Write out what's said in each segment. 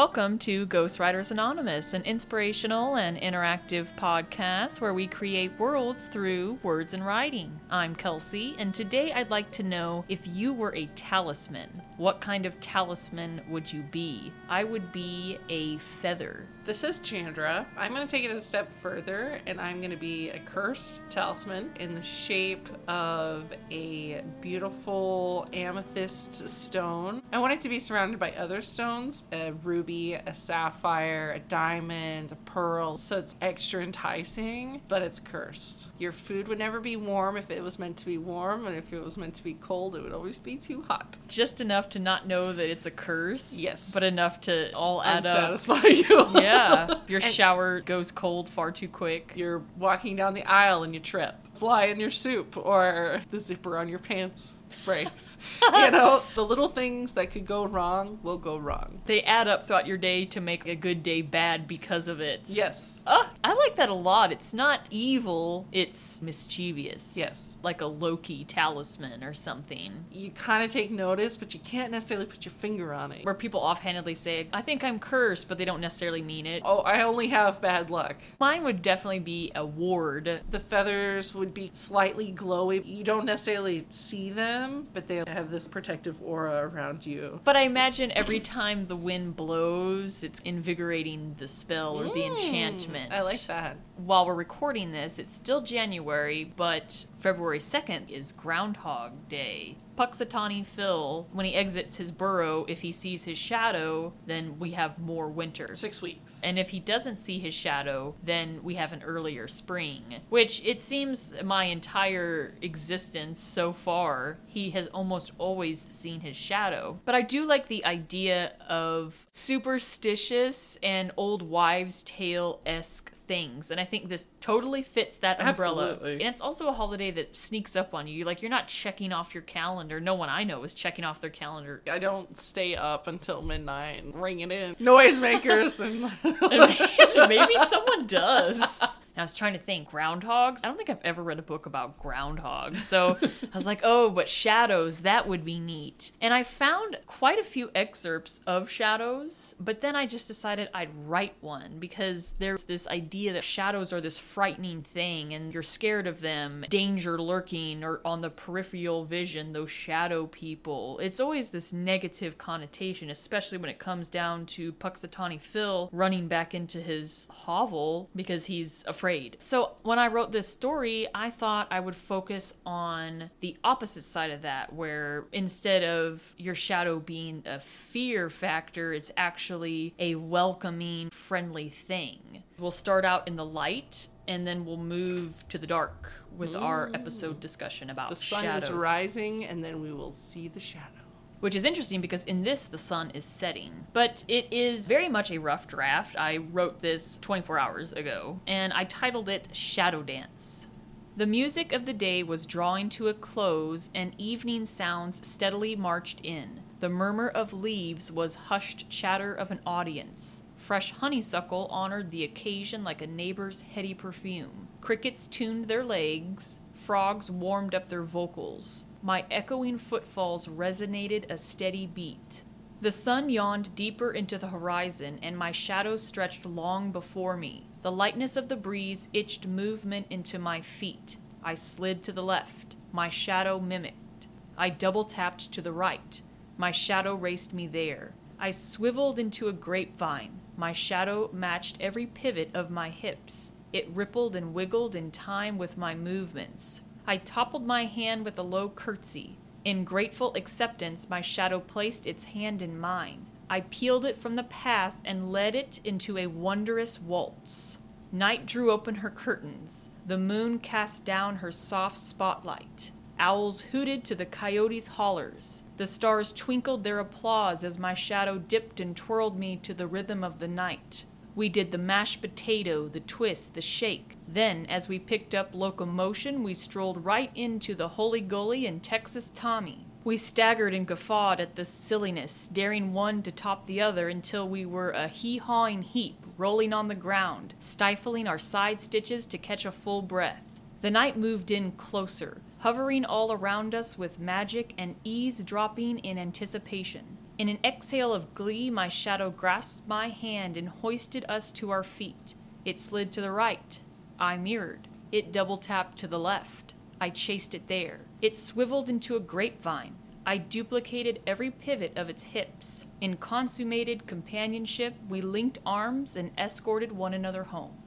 Welcome to Ghostwriters Anonymous, an inspirational and interactive podcast where we create worlds through words and writing. I'm Kelsey, and today I'd like to know if you were a talisman, what kind of talisman would you be? I would be a feather. This is Chandra. I'm going to take it a step further and I'm going to be a cursed talisman in the shape of a beautiful amethyst stone. I want it to be surrounded by other stones a ruby, a sapphire, a diamond, a pearl. So it's extra enticing, but it's cursed. Your food would never be warm if it was meant to be warm, and if it was meant to be cold, it would always be too hot. Just enough to not know that it's a curse. Yes. But enough to all add up. Satisfy you. Yeah. Your shower goes cold far too quick. You're walking down the aisle and you trip. Fly in your soup or the zipper on your pants breaks. you know, the little things that could go wrong will go wrong. They add up throughout your day to make a good day bad because of it. Yes. Oh, I like that a lot. It's not evil, it's mischievous. Yes. Like a Loki talisman or something. You kind of take notice, but you can't necessarily put your finger on it. Where people offhandedly say, I think I'm cursed, but they don't necessarily mean it. Oh, I only have bad luck. Mine would definitely be a ward. The feathers would be slightly glowy. You don't necessarily see them, but they have this protective aura around you. But I imagine every time the wind blows, it's invigorating the spell or the hmm. enchantment. I like that. While we're recording this, it's still January, but February 2nd is Groundhog Day. Punxsutawney Phil, when he exits his burrow, if he sees his shadow, then we have more winter. Six weeks. And if he doesn't see his shadow, then we have an earlier spring. Which it seems my entire existence so far, he has almost always seen his shadow. But I do like the idea of superstitious and old wives' tale esque things and i think this totally fits that umbrella Absolutely. and it's also a holiday that sneaks up on you like you're not checking off your calendar no one i know is checking off their calendar I don't stay up until midnight and ring it in. Noisemakers and Maybe someone does. I was trying to think, groundhogs? I don't think I've ever read a book about groundhogs. So I was like, oh, but shadows, that would be neat. And I found quite a few excerpts of shadows, but then I just decided I'd write one because there's this idea that shadows are this frightening thing and you're scared of them, danger lurking or on the peripheral vision, those shadow people. It's always this negative connotation, especially when it comes down to Punxsutawney Phil running back into his hovel because he's afraid. So when I wrote this story, I thought I would focus on the opposite side of that, where instead of your shadow being a fear factor, it's actually a welcoming, friendly thing. We'll start out in the light and then we'll move to the dark with our episode discussion about the sun shadows is rising, and then we will see the shadow. Which is interesting because in this the sun is setting. But it is very much a rough draft. I wrote this 24 hours ago, and I titled it Shadow Dance. The music of the day was drawing to a close, and evening sounds steadily marched in. The murmur of leaves was hushed chatter of an audience. Fresh honeysuckle honored the occasion like a neighbor's heady perfume. Crickets tuned their legs, frogs warmed up their vocals. My echoing footfalls resonated a steady beat. The sun yawned deeper into the horizon, and my shadow stretched long before me. The lightness of the breeze itched movement into my feet. I slid to the left. My shadow mimicked. I double tapped to the right. My shadow raced me there. I swiveled into a grapevine. My shadow matched every pivot of my hips. It rippled and wiggled in time with my movements. I toppled my hand with a low curtsy. In grateful acceptance, my shadow placed its hand in mine. I peeled it from the path and led it into a wondrous waltz. Night drew open her curtains. The moon cast down her soft spotlight. Owls hooted to the coyotes' hollers. The stars twinkled their applause as my shadow dipped and twirled me to the rhythm of the night. We did the mashed potato, the twist, the shake. Then, as we picked up locomotion, we strolled right into the Hully Gully and Texas Tommy. We staggered and guffawed at the silliness, daring one to top the other until we were a hee hawing heap, rolling on the ground, stifling our side stitches to catch a full breath. The night moved in closer, hovering all around us with magic and eavesdropping in anticipation. In an exhale of glee, my shadow grasped my hand and hoisted us to our feet. It slid to the right. I mirrored. It double tapped to the left. I chased it there. It swiveled into a grapevine. I duplicated every pivot of its hips. In consummated companionship, we linked arms and escorted one another home.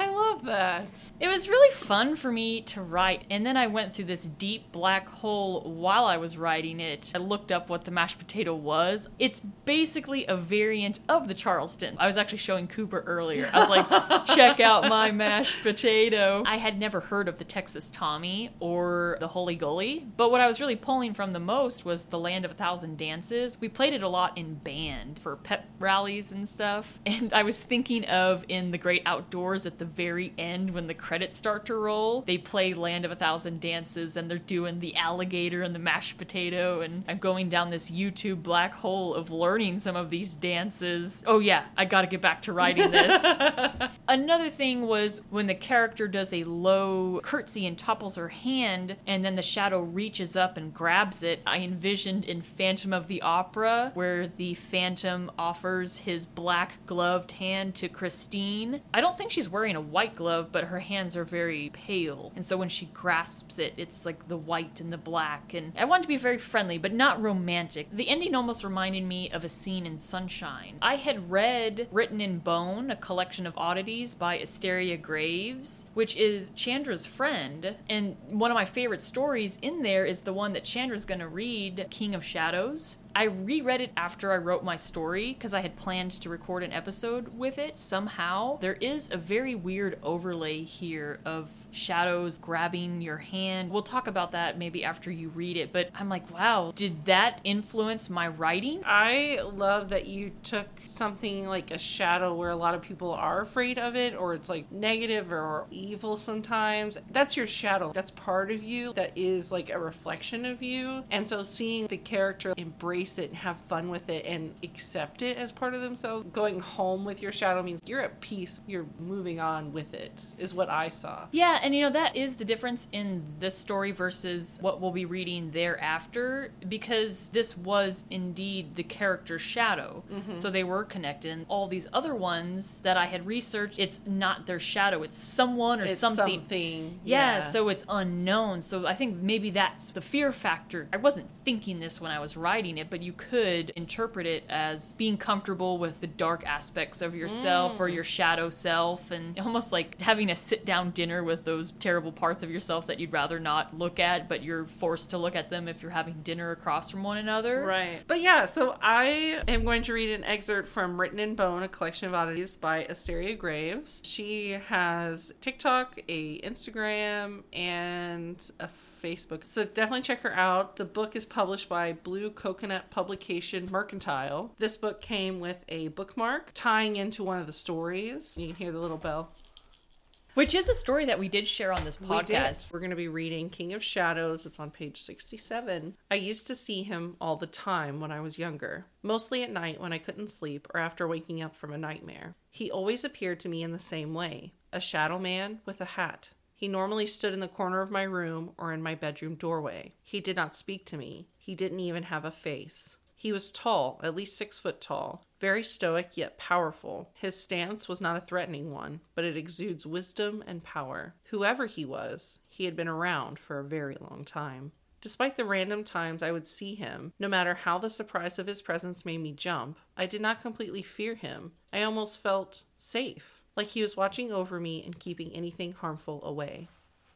I love that. It was really fun for me to write, and then I went through this deep black hole while I was writing it. I looked up what the mashed potato was. It's basically a variant of the Charleston. I was actually showing Cooper earlier. I was like, check out my mashed potato. I had never heard of the Texas Tommy or the Hully Gully, but what I was really pulling from the most was the Land of a Thousand Dances. We played it a lot in band for pep rallies and stuff, and I was thinking of in the great outdoors at the very end when the credits start to roll, they play Land of a Thousand Dances and they're doing the alligator and the mashed potato. And I'm going down this YouTube black hole of learning some of these dances. Oh, yeah, I gotta get back to writing this. Another thing was when the character does a low curtsy and topples her hand, and then the shadow reaches up and grabs it. I envisioned in Phantom of the Opera where the Phantom offers his black gloved hand to Christine. I don't think she's wearing a white glove, but her hands are very pale. And so when she grasps it, it's like the white and the black. And I want to be very friendly, but not romantic. The ending almost reminded me of a scene in Sunshine. I had read Written in Bone, a collection of oddities by Asteria Graves, which is Chandra's friend. And one of my favorite stories in there is the one that Chandra's going to read, King of Shadows. I reread it after I wrote my story because I had planned to record an episode with it somehow. There is a very weird overlay here of shadows grabbing your hand. We'll talk about that maybe after you read it, but I'm like, wow, did that influence my writing? I love that you took something like a shadow where a lot of people are afraid of it or it's like negative or evil sometimes. That's your shadow. That's part of you that is like a reflection of you. And so seeing the character embrace it and have fun with it and accept it as part of themselves, going home with your shadow means you're at peace. You're moving on with it, is what I saw. Yeah, and you know, that is the difference in this story versus what we'll be reading thereafter, because this was indeed the character's shadow. Mm-hmm. So they were connected. And all these other ones that I had researched, it's not their shadow, it's someone or It's something. something. Yeah, so it's unknown. So I think maybe that's the fear factor. I wasn't thinking this when I was writing it, but you could interpret it as being comfortable with the dark aspects of yourself or mm. your shadow self, and almost like having a sit down dinner with those terrible parts of yourself that you'd rather not look at, but you're forced to look at them if you're having dinner across from one another. Right. But yeah, so I am going to read an excerpt from Written in Bone, a collection of oddities by Asteria Graves. She has TikTok, a Instagram, and a Facebook. So definitely check her out. The book is published by Blue Coconut Publication Mercantile. This book came with a bookmark tying into one of the stories. You can hear the little bell. Which is a story that we did share on this We podcast. We're going to be reading King of Shadows. It's on page 67. I used to see him all the time when I was younger, mostly at night when I couldn't sleep or after waking up from a nightmare. He always appeared to me in the same way a shadow man with a hat. He normally stood in the corner of my room or in my bedroom doorway. He did not speak to me. He didn't even have a face. He was tall, at least six foot tall, very stoic yet powerful. His stance was not a threatening one, but it exudes wisdom and power. Whoever he was, he had been around for a very long time. Despite the random times I would see him, no matter how the surprise of his presence made me jump, I did not completely fear him. I almost felt safe, like he was watching over me and keeping anything harmful away.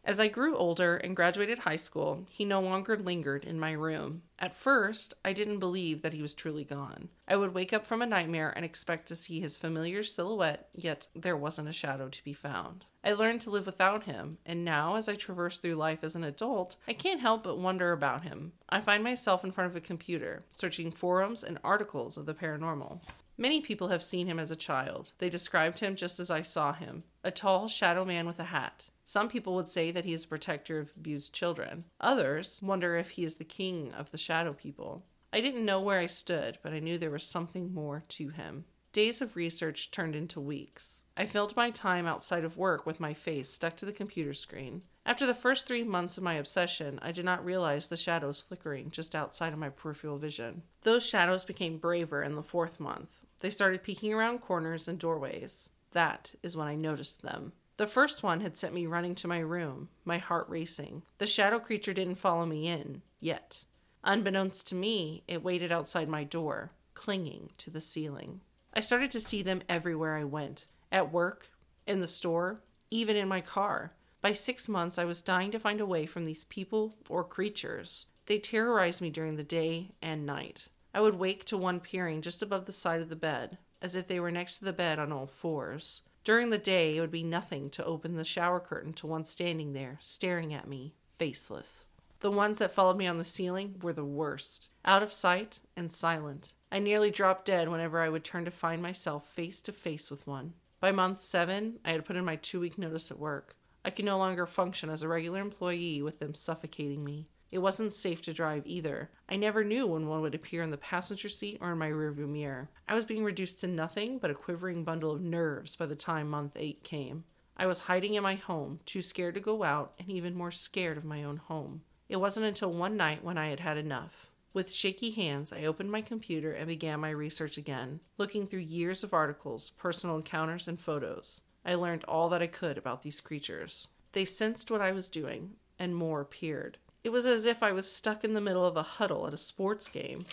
As I grew older and graduated high school, he no longer lingered in my room. At first, I didn't believe that he was truly gone. I would wake up from a nightmare and expect to see his familiar silhouette, yet there wasn't a shadow to be found. I learned to live without him, and now, as I traverse through life as an adult, I can't help but wonder about him. I find myself in front of a computer, searching forums and articles of the paranormal. Many people have seen him as a child. They described him just as I saw him a tall shadow man with a hat. Some people would say that he is a protector of abused children. Others wonder if he is the king of the shadow people. I didn't know where I stood, but I knew there was something more to him. Days of research turned into weeks. I filled my time outside of work with my face stuck to the computer screen. After the first three months of my obsession, I did not realize the shadows flickering just outside of my peripheral vision. Those shadows became braver in the fourth month. They started peeking around corners and doorways. That is when I noticed them. The first one had sent me running to my room, my heart racing. The shadow creature didn't follow me in, yet. Unbeknownst to me, it waited outside my door, clinging to the ceiling. I started to see them everywhere I went at work, in the store, even in my car. By six months, I was dying to find a way from these people or creatures. They terrorized me during the day and night. I would wake to one peering just above the side of the bed, as if they were next to the bed on all fours. During the day, it would be nothing to open the shower curtain to one standing there, staring at me, faceless. The ones that followed me on the ceiling were the worst, out of sight and silent. I nearly dropped dead whenever I would turn to find myself face to face with one. By month seven, I had put in my two week notice at work. I could no longer function as a regular employee with them suffocating me. It wasn't safe to drive either. I never knew when one would appear in the passenger seat or in my rearview mirror. I was being reduced to nothing but a quivering bundle of nerves by the time month eight came. I was hiding in my home, too scared to go out, and even more scared of my own home. It wasn't until one night when I had had enough. With shaky hands, I opened my computer and began my research again, looking through years of articles, personal encounters, and photos. I learned all that I could about these creatures. They sensed what I was doing, and more appeared. It was as if I was stuck in the middle of a huddle at a sports game.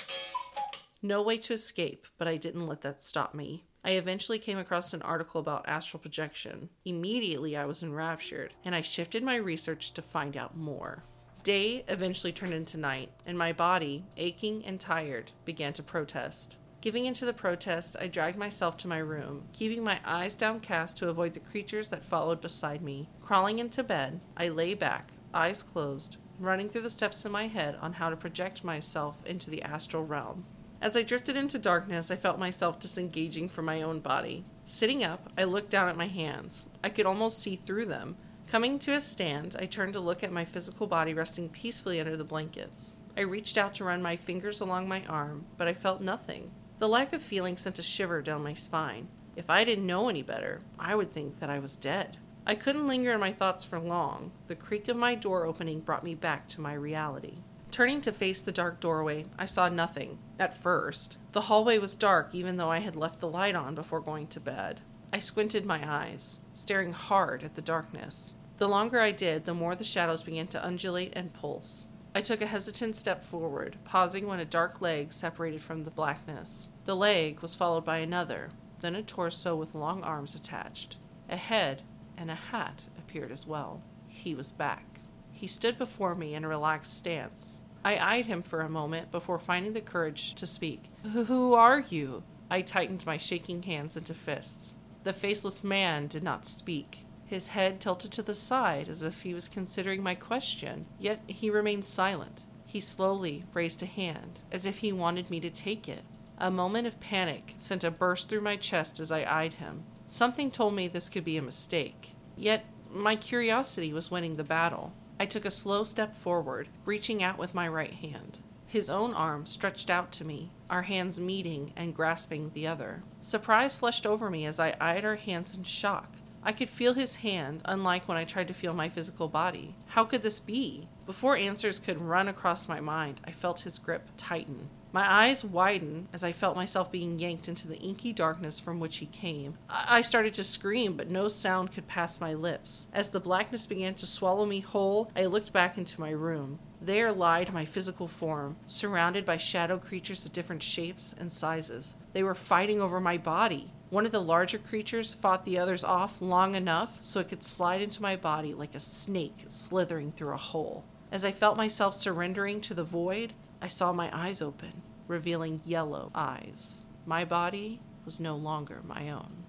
No way to escape, but I didn't let that stop me. I eventually came across an article about astral projection. Immediately, I was enraptured, and I shifted my research to find out more. Day eventually turned into night, and my body, aching and tired, began to protest. Giving into the protest, I dragged myself to my room, keeping my eyes downcast to avoid the creatures that followed beside me. Crawling into bed, I lay back, eyes closed, running through the steps in my head on how to project myself into the astral realm. As I drifted into darkness, I felt myself disengaging from my own body. Sitting up, I looked down at my hands. I could almost see through them. Coming to a stand, I turned to look at my physical body resting peacefully under the blankets. I reached out to run my fingers along my arm, but I felt nothing. The lack of feeling sent a shiver down my spine. If I didn't know any better, I would think that I was dead. I couldn't linger in my thoughts for long. The creak of my door opening brought me back to my reality. Turning to face the dark doorway, I saw nothing, at first. The hallway was dark even though I had left the light on before going to bed. I squinted my eyes, staring hard at the darkness. The longer I did, the more the shadows began to undulate and pulse. I took a hesitant step forward, pausing when a dark leg separated from the blackness. The leg was followed by another, then a torso with long arms attached. A head and a hat appeared as well. He was back. He stood before me in a relaxed stance. I eyed him for a moment before finding the courage to speak. Who are you? I tightened my shaking hands into fists. The faceless man did not speak his head tilted to the side as if he was considering my question, yet he remained silent. He slowly raised a hand, as if he wanted me to take it. A moment of panic sent a burst through my chest as I eyed him. Something told me this could be a mistake, yet my curiosity was winning the battle. I took a slow step forward, reaching out with my right hand. His own arm stretched out to me, our hands meeting and grasping the other. Surprise flushed over me as I eyed our hands in shock. I could feel his hand, unlike when I tried to feel my physical body. How could this be? Before answers could run across my mind, I felt his grip tighten. My eyes widened as I felt myself being yanked into the inky darkness from which he came. I started to scream, but no sound could pass my lips. As the blackness began to swallow me whole, I looked back into my room. There lied my physical form, surrounded by shadow creatures of different shapes and sizes. They were fighting over my body. One of the larger creatures fought the others off long enough so it could slide into my body like a snake slithering through a hole. As I felt myself surrendering to the void, I saw my eyes open, revealing yellow eyes. My body was no longer my own.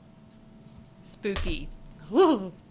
Spooky.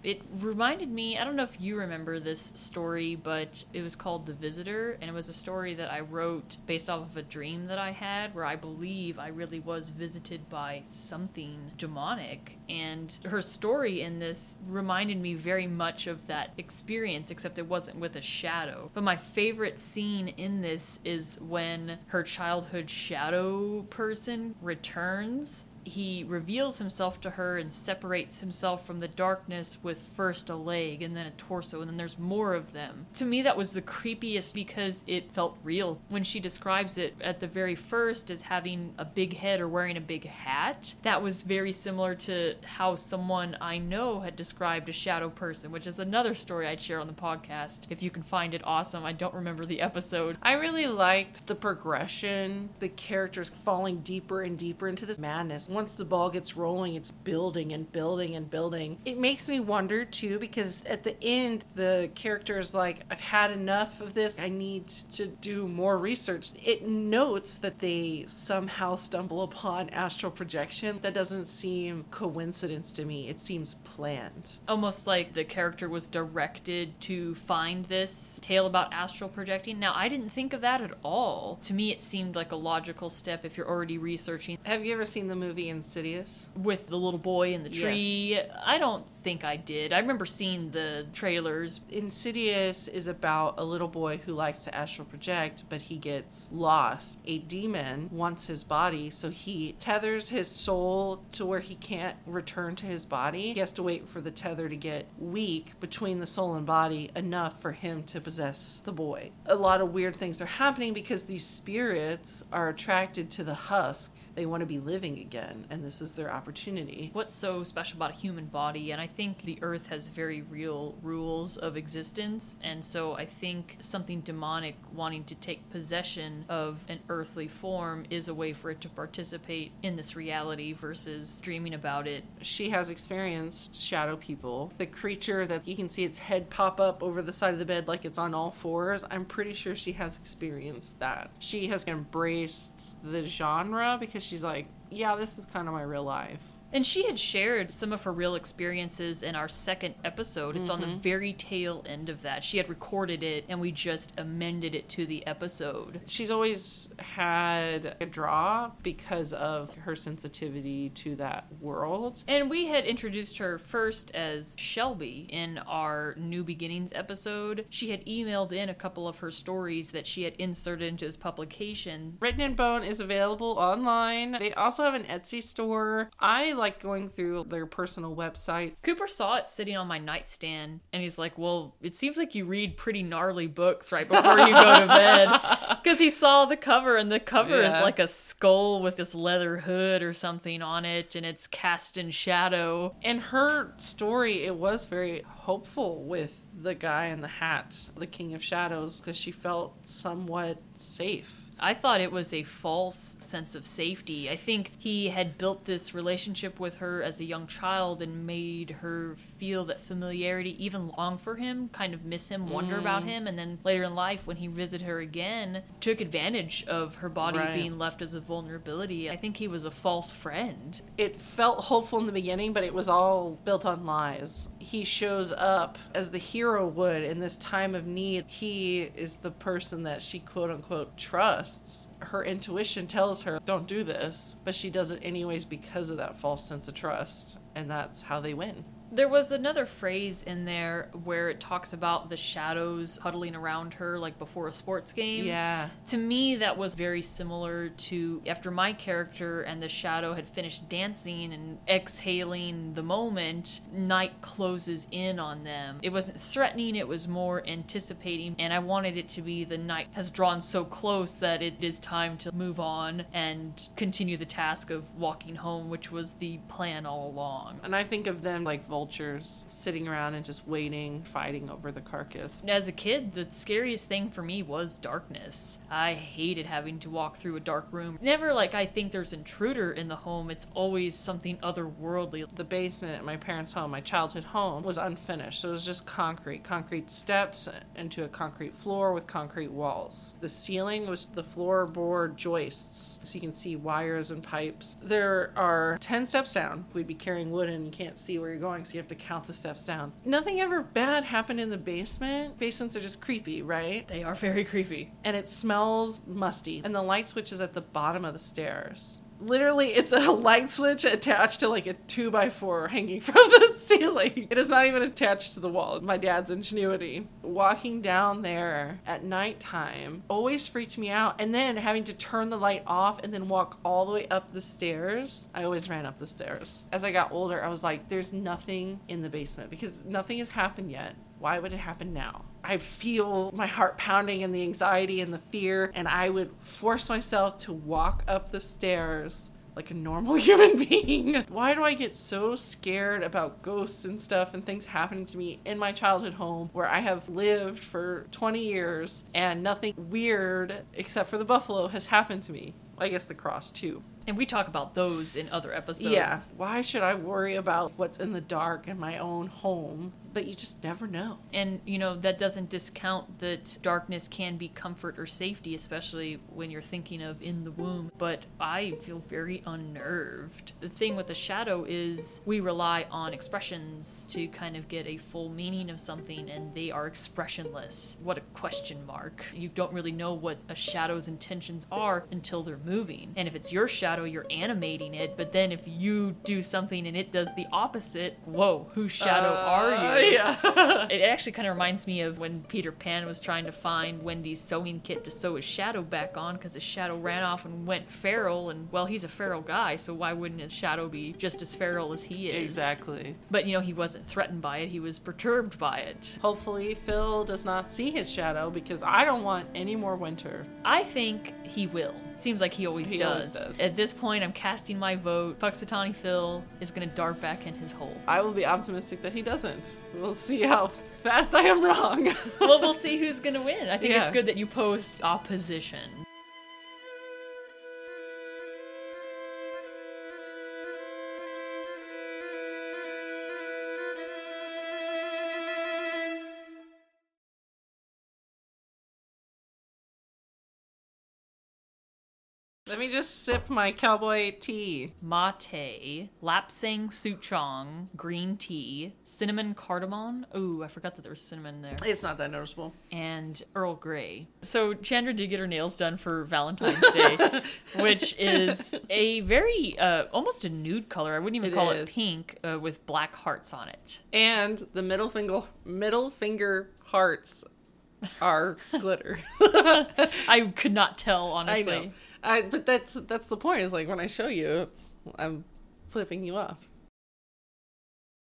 It reminded me, I don't know if you remember this story, but it was called The Visitor, and it was a story that I wrote based off of a dream that I had where I believe I really was visited by something demonic. And her story in this reminded me very much of that experience, except it wasn't with a shadow. But my favorite scene in this is when her childhood shadow person returns he reveals himself to her and separates himself from the darkness with first a leg and then a torso, and then there's more of them. To me, that was the creepiest because it felt real. When she describes it at the very first as having a big head or wearing a big hat, that was very similar to how someone I know had described a shadow person, which is another story I'd share on the podcast. If you can find it, awesome. I don't remember the episode. I really liked the progression, the characters falling deeper and deeper into this madness. Once the ball gets rolling, it's building and building and building. It makes me wonder too, because at the end, the character is like, I've had enough of this. I need to do more research. It notes that they somehow stumble upon astral projection. That doesn't seem coincidence to me. It seems planned. Almost like the character was directed to find this tale about astral projecting. Now, I didn't think of that at all. To me, it seemed like a logical step if you're already researching Have you ever seen the movie Insidious? with the little boy in the tree. I don't think I did. I remember seeing the trailers. Insidious is about a little boy who likes to astral project, but he gets lost. A demon wants his body, so he tethers his soul to where he can't return to his body. He has to wait for the tether to get weak between the soul and body enough for him to possess the boy. A lot of weird things are happening because these spirits are attracted to the husk. They want to be living again, and this is their opportunity. What's so special about a human body? And I think the earth has very real rules of existence. And so I think something demonic wanting to take possession of an earthly form is a way for it to participate in this reality versus dreaming about it. she has experienced shadow people. The creature that you can see its head pop up over the side of the bed like it's on all fours, I'm pretty sure she has experienced that. She has embraced the genre because she's like, yeah, this is kind of my real life. And she had shared some of her real experiences in our second episode. It's on the mm-hmm. very tail end of that. She had recorded it and we just amended it to the episode. She's always had a draw because of her sensitivity to that world. And we had introduced her first as Shelby in our New Beginnings episode. She had emailed in a couple of her stories that she had inserted into this publication. Written in Bone is available online. They also have an Etsy store. I like going through their personal website. Cooper saw it sitting on my nightstand and he's like, Well, it seems like you read pretty gnarly books right before you go to bed. Because he saw the cover and the cover is like a skull with this leather hood or something on it and it's cast in shadow. In her story, it was very hopeful with the guy in the hat, the King of Shadows, because she felt somewhat safe. I thought it was a false sense of safety. I think he had built this relationship with her as a young child and made her feel that familiarity, even long for him, kind of miss him, wonder about mm. him, and then later in life, when he visited her again, took advantage of her body Right. being left as a vulnerability. I think he was a false friend. It felt hopeful in the beginning, but it was all built on lies. He shows up as the hero would in this time of need. He is the person that she quote unquote trusts. Her intuition tells her, don't do this, but she does it anyways because of that false sense of trust, and that's how they win. There was another phrase in there where it talks about the shadows huddling around her like before a sports game. Yeah. To me, that was very similar to after my character and the shadow had finished dancing and exhaling the moment, night closes in on them. It wasn't threatening, it was more anticipating, and I wanted it to be the night has drawn so close that it is time to move on and continue the task of walking home, which was the plan all along. And I think of them like vultures sitting around and just waiting, fighting over the carcass. As a kid, the scariest thing for me was darkness. I hated having to walk through a dark room. Never like I think there's intruder in the home, it's always something otherworldly. The basement at my parents' home, my childhood home, was unfinished. So it was just concrete, concrete steps into a concrete floor with concrete walls. The ceiling was the floorboard joists, so you can see wires and pipes. There are 10 steps down. We'd be carrying wood and you can't see where you're going, you have to count the steps down. Nothing ever bad happened in the basement. Basements are just creepy, right? They are very creepy. and it smells musty. And the light switch is at the bottom of the stairs. Literally it's a light switch attached to like a two by four hanging from the ceiling. It is not even attached to the wall. My dad's ingenuity. Walking down there at nighttime always freaked me out. And then having to turn the light off and then walk all the way up the stairs. I always ran up the stairs. As I got older, I was like, there's nothing in the basement because nothing has happened yet. Why would it happen now? I feel my heart pounding and the anxiety and the fear, and I would force myself to walk up the stairs like a normal human being. Why do I get so scared about ghosts and stuff and things happening to me in my childhood home where I have lived for 20 years and nothing weird except for the buffalo has happened to me? I guess the cross too. And we talk about those in other episodes. Yeah. Why should I worry about what's in the dark in my own home? But you just never know. And, you know, that doesn't discount that darkness can be comfort or safety, especially when you're thinking of in the womb. But I feel very unnerved. The thing with the shadow is we rely on expressions to kind of get a full meaning of something, and they are expressionless. What a question mark. You don't really know what a shadow's intentions are until they're moving. And if it's your shadow, you're animating it. But then if you do something and it does the opposite, whoa, whose shadow are you? Uh, yeah. It actually kind of reminds me of when Peter Pan was trying to find Wendy's sewing kit to sew his shadow back on because his shadow ran off and went feral. And well, he's a feral guy, so why wouldn't his shadow be just as feral as he is? exactly. But you know, he wasn't threatened by it, he was perturbed by it. Hopefully, Phil does not see his shadow because I don't want any more winter. I think he will. Seems like he always, He does. always does. At this point, I'm casting my vote. Punxsutawney Phil is going to dart back in his hole. I will be optimistic that he doesn't. We'll see how fast I am wrong. well, we'll see who's going to win. I think it's good that you post opposition. Let me just sip my cowboy tea. Mate, Lapsang Souchong, green tea, cinnamon cardamom. Ooh, I forgot that there was cinnamon there. It's not that noticeable. and Earl Grey. So Chandra did get her nails done for Valentine's Day, which is a very uh, almost a nude color. I wouldn't even It call is. it pink uh, with black hearts on it. And the middle finger middle finger hearts are glitter. I could not tell honestly. I, but that's that's the point. Is like when I show you, I'm flipping you off.